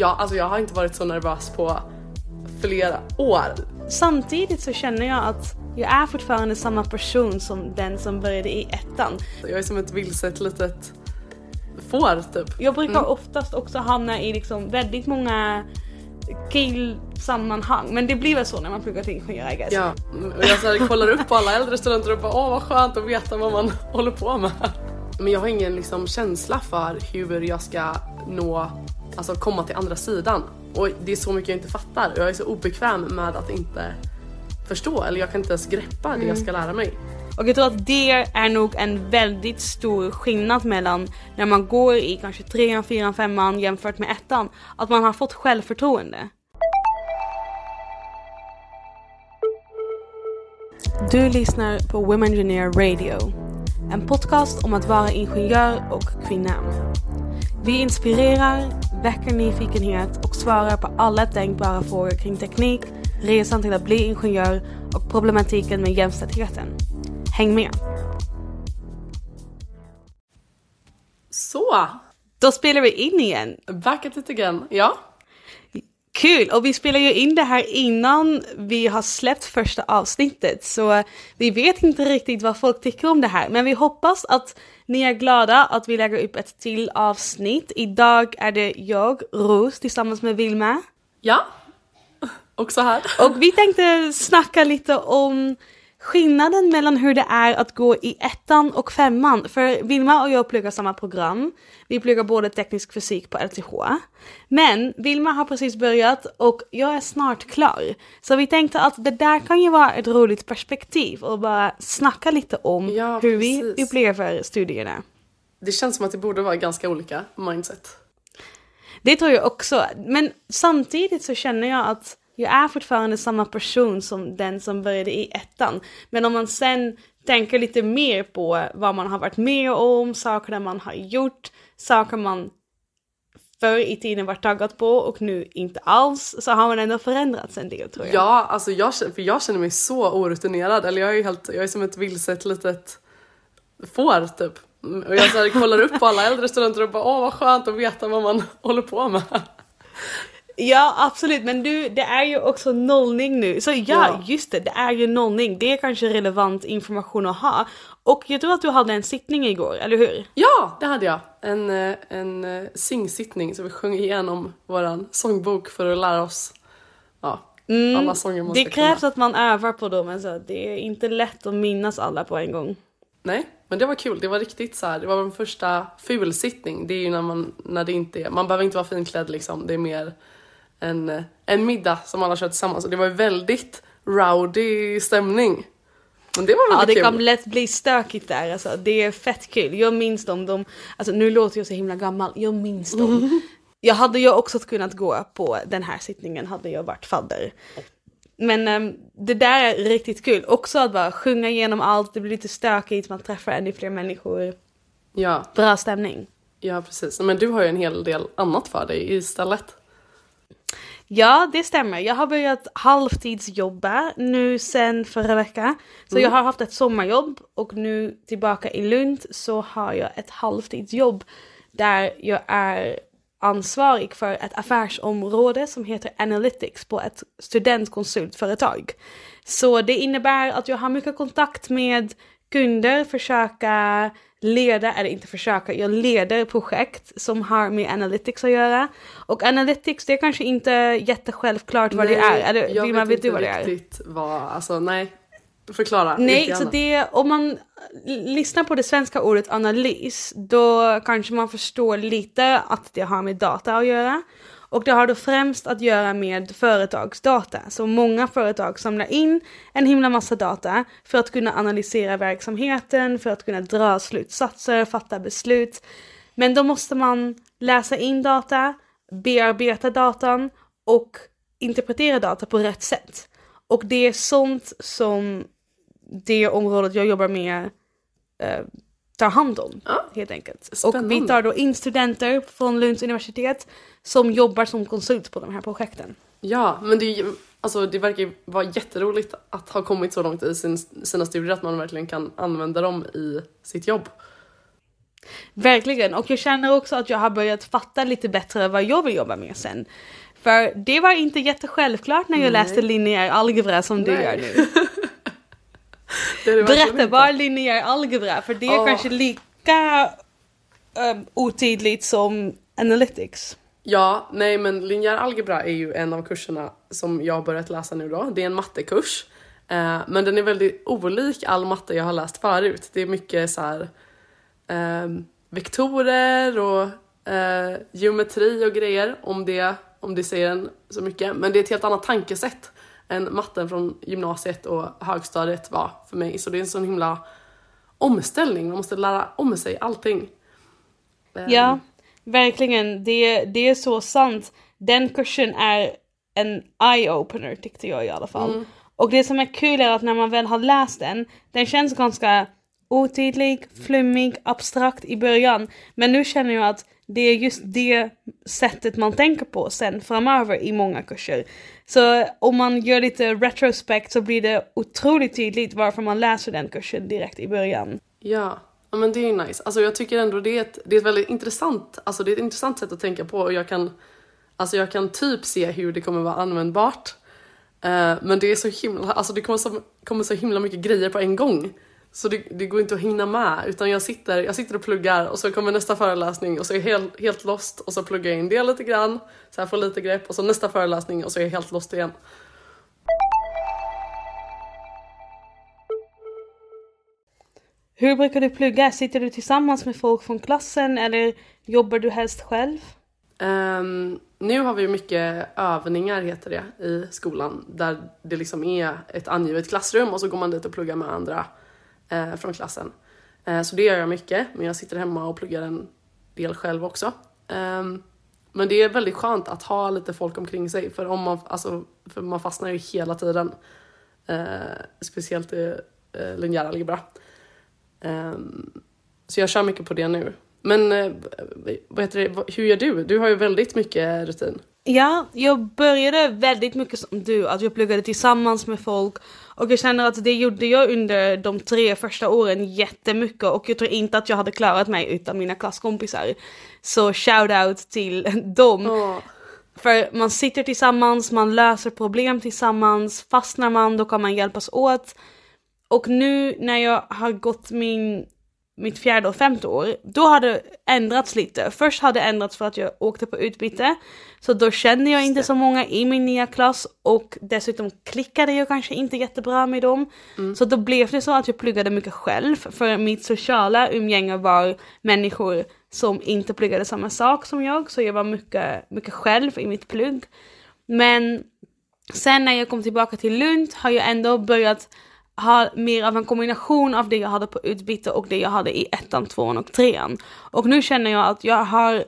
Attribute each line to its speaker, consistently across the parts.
Speaker 1: Ja, alltså jag har inte varit så nervös på flera år.
Speaker 2: Samtidigt så känner jag att jag är fortfarande samma person som den som började i ettan.
Speaker 1: Jag är som ett vilset litet får typ.
Speaker 2: Jag brukar oftast också hamna i liksom väldigt många killsammanhang. Men det blir väl så när man pluggar till ingenjör I guess.
Speaker 1: Ja, jag så här, kollar upp på alla äldre studenter och bara åh vad skönt att veta vad man håller på med. Men jag har ingen liksom, känsla för hur jag ska nå, alltså komma till andra sidan. Och det är så mycket jag inte fattar jag är så obekväm med att inte förstå eller jag kan inte ens greppa det jag ska lära mig.
Speaker 2: Och jag tror att det är nog en väldigt stor skillnad mellan när man går i kanske trean, fyran, femman jämfört med ettan. Att man har fått självförtroende. Du lyssnar på Women Engineer Radio. En podcast om att vara ingenjör och kvinna. Vi inspirerar, väcker nyfikenhet och svarar på alla tänkbara frågor kring teknik, resan till att bli ingenjör och problematiken med jämställdheten. Häng med!
Speaker 1: Så,
Speaker 2: Då spelar vi in igen.
Speaker 1: back at it again. Ja,
Speaker 2: Kul! Och vi spelar ju in det här innan vi har släppt första avsnittet så vi vet inte riktigt vad folk tycker om det här men vi hoppas att ni är glada att vi lägger upp ett till avsnitt. Idag är det jag, Ros, tillsammans med Vilma.
Speaker 1: ja. Också här.
Speaker 2: Och vi tänkte snacka lite om skillnaden mellan hur det är att gå i ettan och femman. För Vilma och jag pluggar samma program. Vi pluggar både teknisk fysik på LTH. Men Vilma har precis börjat och jag är snart klar. Så vi tänkte att det där kan ju vara ett roligt perspektiv och bara snacka lite om
Speaker 1: Ja,
Speaker 2: hur vi upplever studierna.
Speaker 1: Det känns som att det borde vara ganska olika mindset.
Speaker 2: Det tror jag också. Men samtidigt så känner jag att jag är fortfarande samma person som den som började i ettan. Men om man sen tänker lite mer på vad man har varit med om, saker man har gjort, saker man förr i tiden var taggad på och nu inte alls, så har man ändå förändrats en del tror jag.
Speaker 1: Ja, alltså jag, för jag känner mig så orutinerad. Eller jag är, helt, jag är som ett vilset litet får typ. Och jag så här, kollar upp på alla äldre studenter och bara åh vad skönt att veta vad man håller på med.
Speaker 2: Ja absolut, men du det är ju också nollning nu. Så ja,
Speaker 1: Ja.
Speaker 2: just det, det är ju nollning. Det är kanske relevant information att ha. Och jag tror att du hade en sittning igår, eller hur?
Speaker 1: Ja, det hade jag. En, eh, en eh, singsittning så vi sjöng igenom våran sångbok för att lära oss ja, alla sånger man
Speaker 2: Det
Speaker 1: ska
Speaker 2: krävs
Speaker 1: kunna.
Speaker 2: att man övar på dem, alltså. det är inte lätt att minnas alla på en gång.
Speaker 1: Nej, men det var kul. Det var riktigt så här. Det var min första fulsittning. Det är ju när man, när det inte är, man behöver inte vara finklädd liksom. Det är mer en, en middag som alla kör tillsammans. Och det var ju väldigt rowdy stämning. Men det var
Speaker 2: Ja,
Speaker 1: väldigt
Speaker 2: det
Speaker 1: kul.
Speaker 2: kan lätt bli stökigt där, alltså. det är fett kul. Jag minns dem, de, alltså nu låter jag så himla gammal, jag minns dem. Jag hade ju också kunnat gå på den här sittningen hade jag varit fadder. Men ehm, det där är riktigt kul, också att bara sjunga igenom allt, det blir lite stökigt, man träffar ännu fler människor.
Speaker 1: Ja,
Speaker 2: Bra stämning.
Speaker 1: ja, precis. Men du har ju en hel del annat för dig istället.
Speaker 2: Ja, det stämmer. Jag har börjat halvtidsjobba nu sen förra veckan. Så jag har haft ett sommarjobb och nu tillbaka i Lund så har jag ett halvtidsjobb där jag är ansvarig för ett affärsområde som heter Analytics på ett studentkonsultföretag. Så det innebär att jag har mycket kontakt med kunder, försöka leda, eller inte försöka, jag leder projekt som har med analytics att göra. Och analytics, det är kanske inte jättesjälvklart vad det är. Eller
Speaker 1: jag vet
Speaker 2: vet du vad det är?
Speaker 1: riktigt vad, alltså nej. Förklara.
Speaker 2: Nej, så det, om man lyssnar på det svenska ordet analys, då kanske man förstår lite att det har med data att göra. Och det har då främst att göra med företagsdata. Så många företag samlar in en himla massa data för att kunna analysera verksamheten, för att kunna dra slutsatser, fatta beslut. Men då måste man läsa in data, bearbeta datan och interpretera data på rätt sätt. Och det är sånt som det området jag jobbar med eh, tar hand om.
Speaker 1: Ja.
Speaker 2: Helt enkelt. Och
Speaker 1: Spännande.
Speaker 2: vi tar då in studenter från Lunds universitet som jobbar som konsult på de här projekten.
Speaker 1: Ja, men det, alltså, det verkar vara jätteroligt att ha kommit så långt i sin, sina studier att man verkligen kan använda dem i sitt jobb.
Speaker 2: Verkligen, och jag känner också att jag har börjat fatta lite bättre vad jag vill jobba med sen. För det var inte jättesjälvklart när jag
Speaker 1: Nej.
Speaker 2: läste linjär algebra som du
Speaker 1: Nej.
Speaker 2: gör nu.
Speaker 1: Det det
Speaker 2: Berätta, vad är linjär algebra? För det är
Speaker 1: Åh.
Speaker 2: kanske lika um, otydligt som analytics.
Speaker 1: Ja, nej men linjär algebra är ju en av kurserna som jag har börjat läsa nu då. Det är en mattekurs. Eh, men den är väldigt olik all matte jag har läst förut. Det är mycket så här eh, vektorer och eh, geometri och grejer om det, om det säger en så mycket. Men det är ett helt annat tankesätt än matten från gymnasiet och högstadiet var för mig. Så det är en sån himla omställning, man måste lära om sig allting. Ehm,
Speaker 2: ja, verkligen. Det, det är så sant. Den kursen är en eye-opener tyckte jag i alla fall. Och det som är kul är att när man väl har läst den, den känns ganska otydlig, flummig, abstrakt i början. Men nu känner jag att det är just det sättet man tänker på sen framöver i många kurser. Så om man gör lite retrospekt så blir det otroligt tydligt varför man läser den kursen direkt i början.
Speaker 1: Ja, ja men det är ju nice. Alltså jag tycker ändå det är ett, det är ett väldigt intressant, alltså det är ett intressant sätt att tänka på och jag kan, alltså jag kan typ se hur det kommer vara användbart. Uh, men det är så himla, alltså det kommer så, kommer så himla mycket grejer på en gång. Så det, det går inte att hinna med utan jag sitter, jag sitter och pluggar och så kommer nästa föreläsning och så är jag helt, helt lost och så pluggar jag in det lite grann så jag får lite grepp och så nästa föreläsning och så är jag helt lost igen.
Speaker 2: Hur brukar du plugga? Sitter du tillsammans med folk från klassen eller jobbar du helst själv?
Speaker 1: Um, nu har vi mycket övningar heter det i skolan där det liksom är ett angivet klassrum och så går man dit och pluggar med andra uh, från klassen. Uh, så det gör jag mycket, men jag sitter hemma och pluggar en del själv också. Um, men det är väldigt skönt att ha lite folk omkring sig för, om man, alltså, för man fastnar ju hela tiden. Uh, speciellt i eh, linjär algebra. Ehm, så jag kör mycket på det nu. Men eh, vad heter det, hur gör du? Du har ju väldigt mycket rutin.
Speaker 2: Ja, jag började väldigt mycket som du, att jag pluggade tillsammans med folk och jag känner att det gjorde jag under de tre första åren jättemycket och jag tror inte att jag hade klarat mig utan mina klasskompisar. Så shout out till dem.
Speaker 1: Åh,
Speaker 2: För man sitter tillsammans, man löser problem tillsammans, fastnar man då kan man hjälpas åt. Och nu när jag har gått min, mitt fjärde och femte år, då har det ändrats lite. Först hade det ändrats för att jag åkte på utbyte, så då kände jag inte så många i min nya klass och dessutom klickade jag kanske inte jättebra med dem. Så då blev det så att jag pluggade mycket själv, för mitt sociala umgänge var människor som inte pluggade samma sak som jag, så jag var mycket, mycket själv i mitt plugg. Men sen när jag kom tillbaka till Lund har jag ändå börjat ha mer av en kombination av det jag hade på utbyte och det jag hade i ettan, tvåan och trean. Och nu känner jag att jag har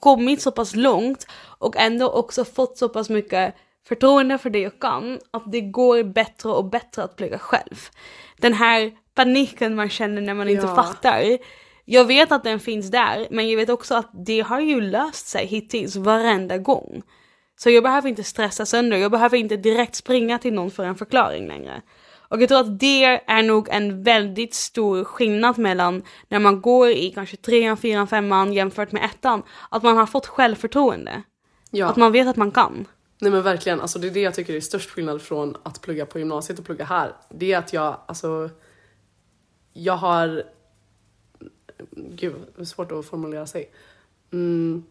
Speaker 2: kommit så pass långt och ändå också fått så pass mycket förtroende för det jag kan att det går bättre och bättre att plugga själv. Den här paniken man känner när man inte
Speaker 1: Ja.
Speaker 2: fattar. Jag vet att den finns där men jag vet också att det har ju löst sig hittills varenda gång. Så jag behöver inte stressa sönder, jag behöver inte direkt springa till någon för en förklaring längre. Och jag tror att det är nog en väldigt stor skillnad mellan när man går i kanske trean, fyran, femman jämfört med ettan. Att man har fått självförtroende.
Speaker 1: ja.
Speaker 2: Att man vet att man kan.
Speaker 1: Nej men verkligen, alltså det är det jag tycker är störst skillnad från att plugga på gymnasiet och plugga här. Det är att jag, alltså, jag har, gud det är svårt att formulera sig. Mm,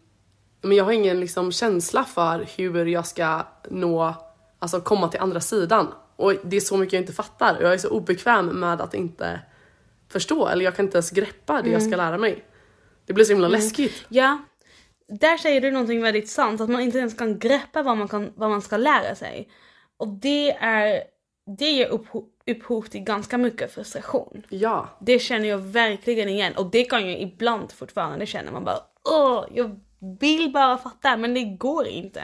Speaker 1: men jag har ingen liksom känsla för hur jag ska nå, alltså komma till andra sidan. Och det är så mycket jag inte fattar. Jag är så obekväm med att inte förstå, eller jag kan inte ens greppa det jag ska lära mig. Det blir så himla läskigt.
Speaker 2: Ja, där säger du någonting väldigt sant, att man inte ens kan greppa vad man, kan, vad man ska lära sig. Och det är, det ger upphov, upphov till ganska mycket frustration.
Speaker 1: Ja,
Speaker 2: Det känner jag verkligen igen och det kan jag ibland fortfarande känna. Man bara åh, jag vill bara fatta men det går inte.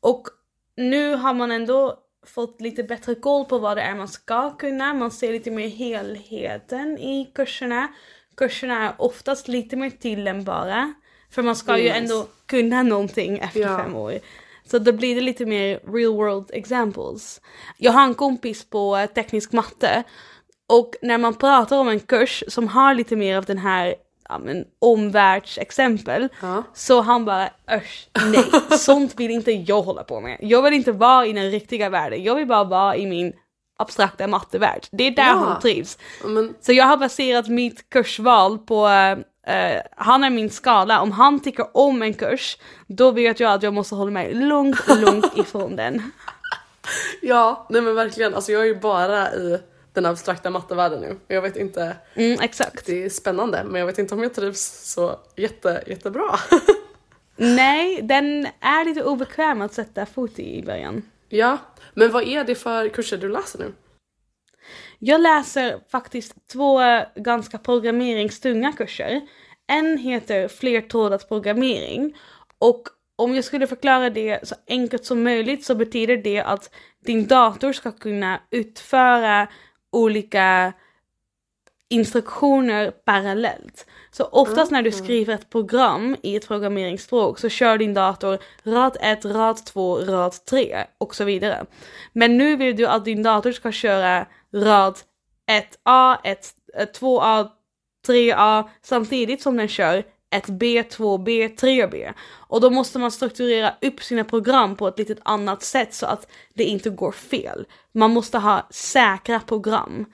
Speaker 2: Och nu har man ändå fått lite bättre koll på vad det är man ska kunna. Man ser lite mer helheten i kurserna. Kurserna är oftast lite mer tillämpbara. För man ska
Speaker 1: är
Speaker 2: ju ändå kunna någonting efter
Speaker 1: Ja.
Speaker 2: fem år. Så då blir det lite mer real world examples. Jag har en kompis på eh, teknisk matte och när man pratar om en kurs som har lite mer av den här ja, men, omvärldsexempel.
Speaker 1: Ja.
Speaker 2: Så han bara Ösch, nej, sånt vill inte jag hålla på med. Jag vill inte vara i den riktiga världen, jag vill bara vara i min abstrakta mattevärld. Det är där
Speaker 1: Ja.
Speaker 2: hon trivs.
Speaker 1: Men,
Speaker 2: Så jag har baserat mitt kursval på, eh, han är min skala, om han tycker om en kurs, då vet jag att jag måste hålla mig långt, långt ifrån den.
Speaker 1: ja, nej men verkligen. Alltså jag är ju bara i den abstrakta mattevärlden nu. Jag vet inte,
Speaker 2: Mm, exakt.
Speaker 1: det är spännande men jag vet inte om jag trivs så jätte, jättebra.
Speaker 2: Nej, den är lite obekväm att sätta fot i i början.
Speaker 1: ja, men vad är det för kurser du läser nu?
Speaker 2: Jag läser faktiskt två ganska programmeringstunga kurser. En heter flertrådat programmering och om jag skulle förklara det så enkelt som möjligt så betyder det att din dator ska kunna utföra olika instruktioner parallellt. Så oftast när du skriver ett program i ett programmeringsspråk så kör din dator rad 1, rad 2, rad 3 och så vidare. Men nu vill du att din dator ska köra rad 1A, 1, 2A, 3A samtidigt som den kör ett B2B, 3B. Och då måste man strukturera upp sina program på ett litet annat sätt så att det inte går fel. Man måste ha säkra program.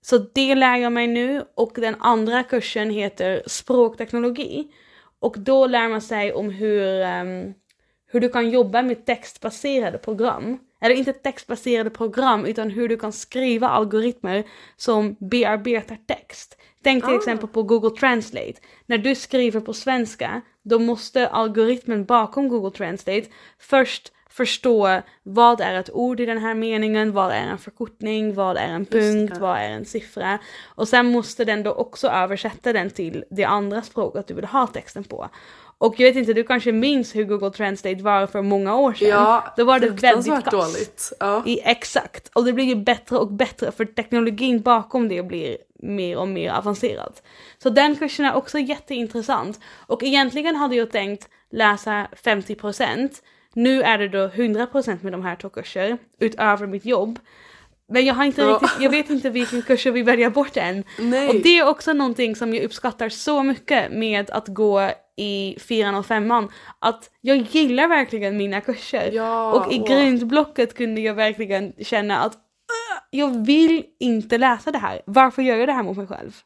Speaker 2: Så det lär jag mig nu och den andra kursen heter språkteknologi. Och då lär man sig om hur, um, hur du kan jobba med textbaserade program. Eller inte textbaserade program utan hur du kan skriva algoritmer som bearbetar text. Tänk till
Speaker 1: Ah.
Speaker 2: exempel på Google Translate. När du skriver på svenska, då måste algoritmen bakom Google Translate först förstå vad är ett ord i den här meningen, vad är en förkortning, vad är en punkt, vad är en siffra. Och sen måste den då också översätta den till det andra språket du vill ha texten på. Och jag vet inte, du kanske minns hur Google Translate var för många år sedan?
Speaker 1: Ja,
Speaker 2: då var det väldigt kass.
Speaker 1: dåligt. Ja.
Speaker 2: I, exakt, och det blir ju bättre och bättre för teknologin bakom det blir mer och mer avancerad. Så den kursen är också jätteintressant. Och egentligen hade jag tänkt läsa 50%. Nu är det då 100% med de här två kurser utöver mitt jobb. Men jag har inte riktigt, jag vet inte vilken kurs vill välja bort än.
Speaker 1: Nej.
Speaker 2: Och det är också någonting som jag uppskattar så mycket med att gå i fyran och femman. Att jag gillar verkligen mina kurser.
Speaker 1: Ja,
Speaker 2: och i grundblocket kunde jag verkligen känna att "Ugh, jag vill inte läsa det här. Varför gör jag det här mot mig själv?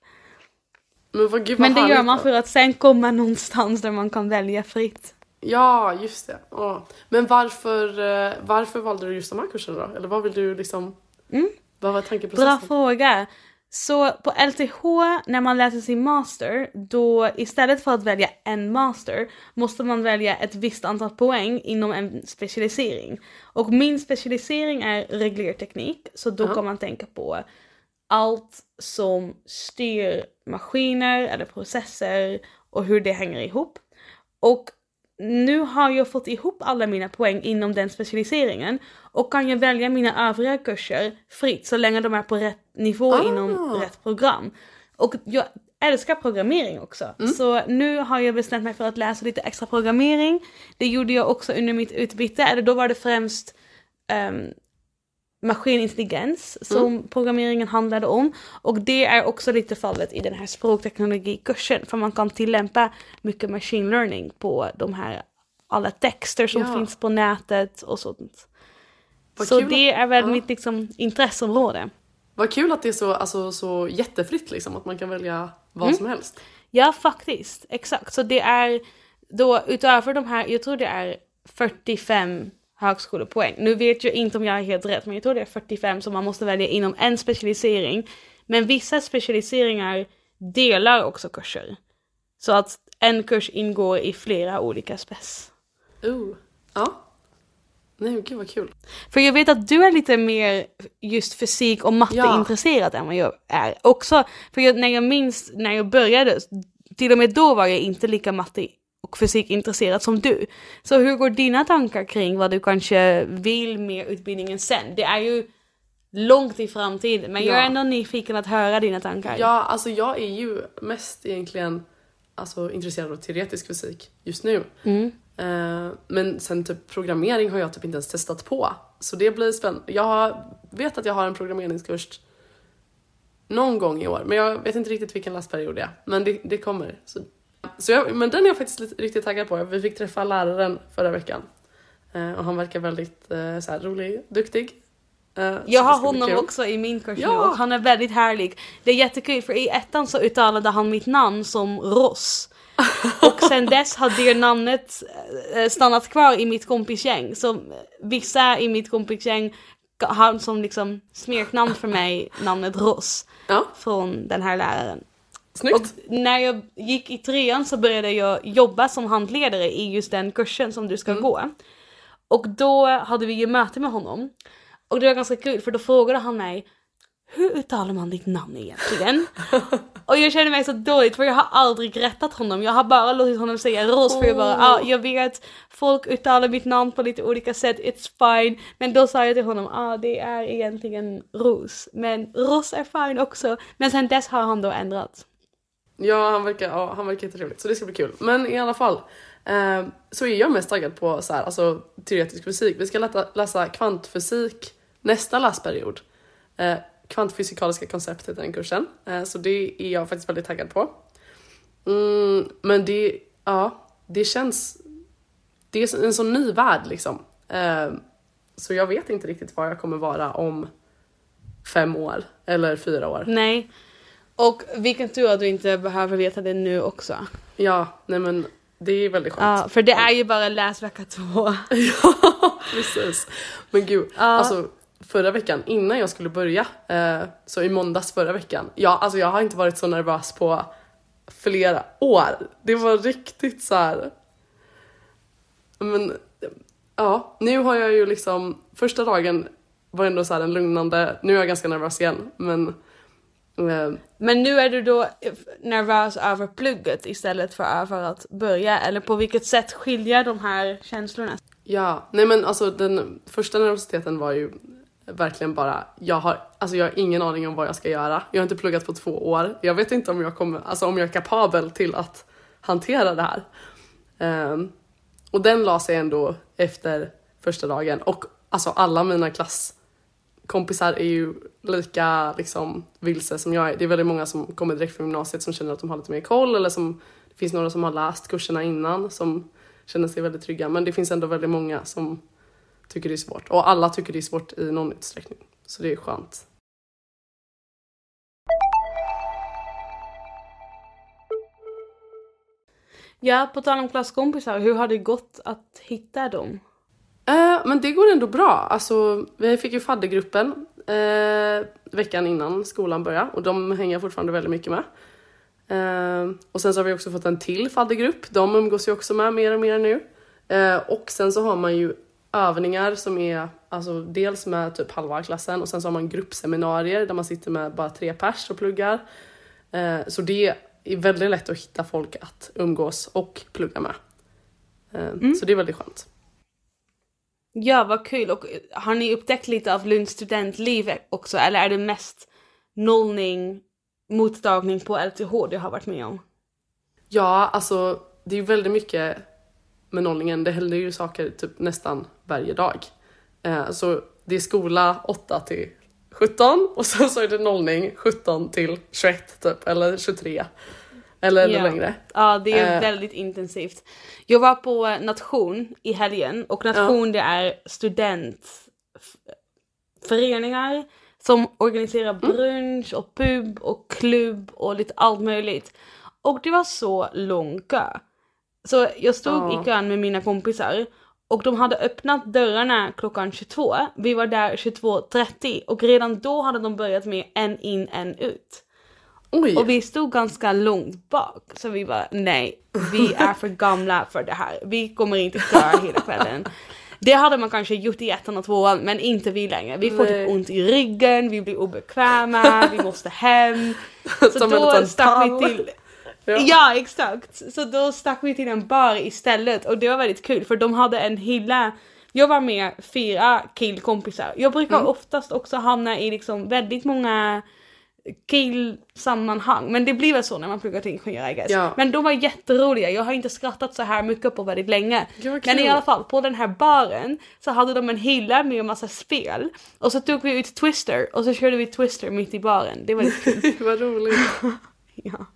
Speaker 1: Men, vad, gud, vad
Speaker 2: Men det gör man för att sen komma någonstans där man kan välja fritt.
Speaker 1: Ja, just det. Åh. Men varför, eh, varför valde du just de här kurserna då? Eller vad vill du liksom... Vad var tankeprocessen?
Speaker 2: Mm. Bra fråga. Så på LTH när man läser sin master, då istället för att välja en master måste man välja ett visst antal poäng inom en specialisering. Och min specialisering är reglerteknik, så då
Speaker 1: Ja.
Speaker 2: kan man tänka på allt som styr maskiner eller processer och hur det hänger ihop. Och nu har jag fått ihop alla mina poäng inom den specialiseringen och kan jag välja mina övriga kurser fritt så länge de är på rätt nivå
Speaker 1: Ah.
Speaker 2: inom rätt program. Och jag älskar programmering också. Så nu har jag bestämt mig för att läsa lite extra programmering. Det gjorde jag också under mitt utbyte, eller då var det främst um, maskinintelligens som programmeringen handlade om. Och det är också lite fallet i den här språkteknologikursen för man kan tillämpa mycket machine learning på de här alla texter som
Speaker 1: Ja.
Speaker 2: finns på nätet och sånt.
Speaker 1: Vad
Speaker 2: Så
Speaker 1: kul
Speaker 2: det är väl
Speaker 1: ja.
Speaker 2: mitt liksom, intresseområde.
Speaker 1: Vad kul att det är så, alltså, så jättefritt liksom, att man kan välja vad
Speaker 2: Mm.
Speaker 1: som helst.
Speaker 2: Ja, faktiskt. Exakt. Så det är då utöver de här, jag tror det är 45 högskolepoäng. Nu vet jag inte om jag är helt rätt, men jag tror det är 45 som man måste välja inom en specialisering. Men vissa specialiseringar delar också kurser. Så att en kurs ingår i flera olika spec.
Speaker 1: Oh. Ja. Nej gud vad kul.
Speaker 2: För jag vet att du är lite mer just fysik och matteintresserad än vad jag är. Också, för jag, när jag minns när jag började, till och med då var jag inte lika matte och fysikintresserad som du. Så hur går dina tankar kring vad du kanske vill med utbildningen sen? Det är ju långt i framtiden, men jag är
Speaker 1: Ja.
Speaker 2: ändå nyfiken att höra dina tankar.
Speaker 1: Ja, alltså jag är ju mest egentligen alltså, intresserad av teoretisk fysik just nu.
Speaker 2: Mm.
Speaker 1: Eh, men sen typ programmering har jag typ inte ens testat på. Så det blir spännande. Jag vet att jag har en programmeringskurs någon gång i år. Men jag vet inte riktigt vilken lastperiod det är. Men det, det kommer. Så, så jag, men den är jag faktiskt lite, riktigt taggad på. Vi fick träffa läraren förra veckan. Eh, och han verkar väldigt eh, så här, rolig, duktig. Så
Speaker 2: Jag har honom också i min kurs nu
Speaker 1: Ja.
Speaker 2: och han är väldigt härlig. Det är jättekul för i ettan så uttalade han mitt namn som Ross. Och sen dess har det namnet eh, stannat kvar i mitt kompisgäng. Så vissa i mitt kompisgäng har som liksom smeknamn för mig namnet Ross
Speaker 1: Ja,
Speaker 2: från den här läraren. Och
Speaker 1: snyggt.
Speaker 2: när jag gick i trean så började jag jobba som handledare i just den kursen som du ska gå. Och då hade vi ju möte med honom. Och det var ganska kul för då frågade han mig hur uttalar man ditt namn egentligen? och jag känner mig så dåligt för jag har aldrig rättat honom. Jag har bara låtit honom säga Ros för jag bara, ja ah, jag vet folk uttalar mitt namn på lite olika sätt, it's fine. Men då sa jag till honom, ja ah, det är egentligen Ros. Men Ros är fine också. Men sen dess har han då ändrat.
Speaker 1: Ja, han verkar, ja, han verkar jättetrevlig. Så det ska bli kul. Men i alla fall. Eh, så är jag mest taggad på så här, alltså, teoretisk fysik. Vi ska läsa, läsa kvantfysik nästa läsperiod. Eh, kvantfysikaliska koncept heter den kursen. Eh, så det är jag faktiskt väldigt taggad på. Mm, men det, ja, det känns... Det är en sån ny värld liksom. Eh, så jag vet inte riktigt var jag kommer vara om fem år eller fyra år.
Speaker 2: Nej. Och vilken tur att du inte behöver veta det nu också.
Speaker 1: Ja, nej men det är väldigt skönt.
Speaker 2: Ja, för det är ju bara läsvecka två.
Speaker 1: Ja, precis. Men gud,
Speaker 2: Ja.
Speaker 1: alltså förra veckan innan jag skulle börja, eh, så i måndags förra veckan, ja, alltså jag har inte varit så nervös på flera år. Det var riktigt så här. Men ja, nu har jag ju liksom, första dagen var ändå så här en lugnande, nu är jag ganska nervös igen, men eh,
Speaker 2: Men nu är du då nervös över plugget istället för över att börja. Eller på vilket sätt skiljer de här känslorna?
Speaker 1: Ja, nej men alltså den första nervositeten var ju verkligen bara, jag har, alltså jag har ingen aning om vad jag ska göra. Jag har inte pluggat på två år. Jag vet inte om jag kommer, alltså om jag är kapabel till att hantera det här. Um, och den la sig ändå efter första dagen och alltså alla mina klasskompisar är ju lika liksom vilse som jag är. Det är väldigt många som kommer direkt från gymnasiet som känner att de har lite mer koll eller som det finns några som har läst kurserna innan som känner sig väldigt trygga. Men det finns ändå väldigt många som tycker det är svårt. Och alla tycker det är svårt i någon utsträckning. Så det är skönt.
Speaker 2: Ja, på tal om klasskompisar, hur har det gått att hitta dem?
Speaker 1: Eh, men det går ändå bra. Alltså, vi fick ju faddergruppen eh, veckan innan skolan började och de hänger jag fortfarande väldigt mycket med. Eh, och sen så har vi också fått en till faddergrupp. De umgås ju också med mer och mer nu. Och sen så har man ju övningar som är alltså dels med typ halva klassen och sen så har man gruppseminarier där man sitter med bara tre pers och pluggar. Eh, så det är väldigt lätt att hitta folk att umgås och plugga med. Eh, Så det är väldigt skönt.
Speaker 2: Ja, vad kul. Och eh, har ni upptäckt lite av Lunds studentliv också? Eller är det mest nollning, mottagning på LTH du har varit med om?
Speaker 1: Ja, alltså det är väldigt mycket med nollningen. Det händer ju saker typ nästan varje dag. Eh, så det är skola 8 till 17 och sen så är det nollning 17 till 21 typ, eller 23. Eller
Speaker 2: Ja.
Speaker 1: längre.
Speaker 2: Ja, det är
Speaker 1: Eh.
Speaker 2: väldigt intensivt. Jag var på Nation i helgen och Nation det är studentföreningar som organiserar brunch och pub och klubb och lite allt möjligt. Och det var så lång kö. Så jag stod
Speaker 1: Ja.
Speaker 2: i kön med mina kompisar och de hade öppnat dörrarna klockan 22. Vi var där 22.30 och redan då hade de börjat med en in, en ut.
Speaker 1: Oj!
Speaker 2: Och vi stod ganska långt bak så vi bara nej, vi är för gamla för det här. Vi kommer inte klara hela kvällen. Det hade man kanske gjort i ettan och tvåan men inte vi längre. Vi får typ ont i ryggen, vi blir obekväma, vi måste hem. Så
Speaker 1: Som
Speaker 2: då stack vi till
Speaker 1: Ja.
Speaker 2: Ja exakt! Så då stack vi till en bar istället och det var väldigt kul för de hade en hylla jag var med fyra killkompisar. Jag brukar
Speaker 1: Mm.
Speaker 2: oftast också hamna i liksom väldigt många killsammanhang. Men det blir väl så när man pluggar till ingenjör I guess.
Speaker 1: Ja.
Speaker 2: Men de var jätteroliga, jag har inte skrattat så här mycket på väldigt länge. Men i alla fall, på den här baren så hade de en hylla med en massa spel. Och så tog vi ut Twister och så körde vi Twister mitt i baren. Det var lite kul.
Speaker 1: Vad roligt.
Speaker 2: ja.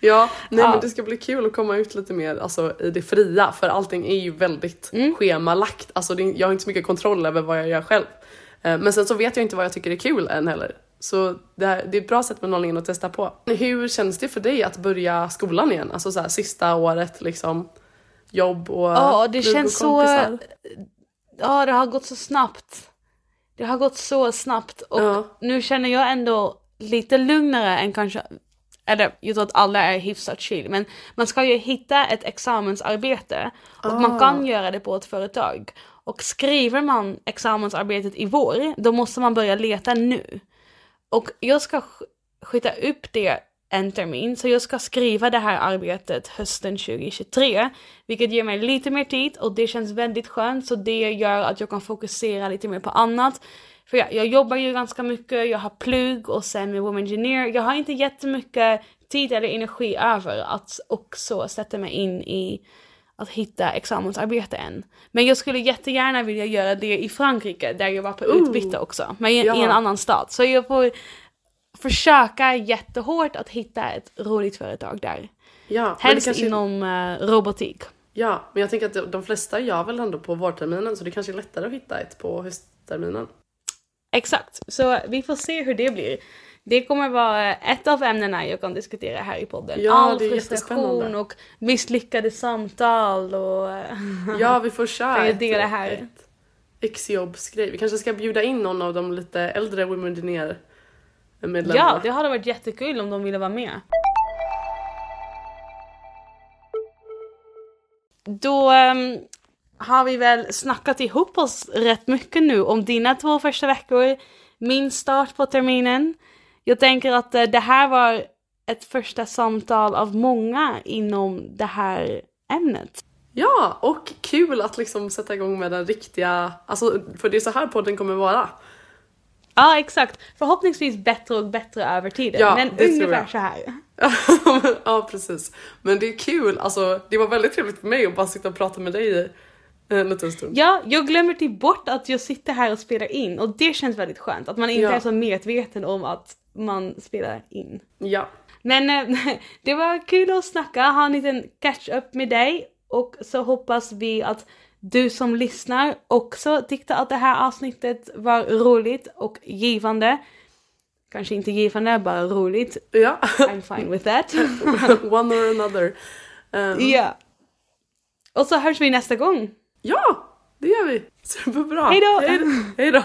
Speaker 1: Ja, nej
Speaker 2: Ja.
Speaker 1: men det ska bli kul att komma ut lite mer alltså, i det fria för allting är ju väldigt
Speaker 2: Mm.
Speaker 1: schemalagt. Alltså, det, jag har inte så mycket kontroll över vad jag gör själv. Eh, Men sen så vet jag inte vad jag tycker är kul än heller. Så det, här, det är ett bra sätt med nollningen att testa på. Hur känns det för dig att börja skolan igen? Alltså så här, sista året liksom. Jobb och
Speaker 2: Ja, det känns så... Ja, det har gått så snabbt. Det har gått så snabbt och
Speaker 1: Ja.
Speaker 2: nu känner jag ändå lite lugnare än kanske eller jag tror att alla är hyfsat chill, men man ska ju hitta ett examensarbete och man
Speaker 1: Ah.
Speaker 2: kan göra det på ett företag. Och skriver man examensarbetet i vår, då måste man börja leta nu. Och jag ska sk- skjuta upp det en termin, så jag ska skriva det här arbetet hösten 2023, vilket ger mig lite mer tid och det känns väldigt skönt, så det gör att jag kan fokusera lite mer på annat. För jag, jag jobbar ju ganska mycket, jag har plugg och sen med Women Engineer, jag har inte jättemycket tid eller energi över att också sätta mig in i att hitta examensarbete än. Men jag skulle jättegärna vilja göra det i Frankrike där jag var på utbyte också, men i, i
Speaker 1: Ja.
Speaker 2: en annan stad. Så jag får försöka jättehårt att hitta ett roligt företag där.
Speaker 1: Ja,
Speaker 2: Helst
Speaker 1: kanske-
Speaker 2: inom eh, robotik.
Speaker 1: Ja, men jag tänker att de- de flesta gör väl ändå på vårterminen så det kanske är lättare att hitta ett på höstterminen.
Speaker 2: Exakt, så vi får se hur det blir. Det kommer vara ett av ämnena jag kan diskutera här i podden.
Speaker 1: Ja,
Speaker 2: All
Speaker 1: det är
Speaker 2: frustration och misslyckade samtal och...
Speaker 1: Ja, vi får köra
Speaker 2: Kan jag
Speaker 1: ett,
Speaker 2: dela här?
Speaker 1: ett exjobbsgrej. Vi kanske ska bjuda in någon av de lite äldre Women Engineer medlemmarna.
Speaker 2: Ja, det hade varit jättekul om de ville vara med. Då ehm, har vi väl snackat ihop oss rätt mycket nu om dina två första veckor, min start på terminen. Jag tänker att eh, det här var ett första samtal av många inom det här ämnet.
Speaker 1: Ja, och kul att liksom sätta igång med den riktiga, alltså för det är så här podden kommer vara.
Speaker 2: Ja, exakt. Förhoppningsvis bättre och bättre över tiden,
Speaker 1: Ja,
Speaker 2: men ungefär så här.
Speaker 1: ja, precis. Men det är kul, alltså det var väldigt trevligt för mig att bara sitta och prata med dig en liten stund.
Speaker 2: Ja, jag glömmer typ bort att jag sitter här och spelar in och det känns väldigt skönt att man inte
Speaker 1: Ja.
Speaker 2: är så medveten om att man spelar in.
Speaker 1: Ja.
Speaker 2: Men eh, det var kul att snacka, ha en liten catch-up med dig och så hoppas vi att du som lyssnar också tyckte att det här avsnittet var roligt och givande. Kanske inte givande, bara roligt.
Speaker 1: Ja.
Speaker 2: I'm fine with that.
Speaker 1: One or another. Um,
Speaker 2: Ja. Och så hörs vi nästa gång.
Speaker 1: Ja, det gör vi. Superbra. Hej då. Hej då.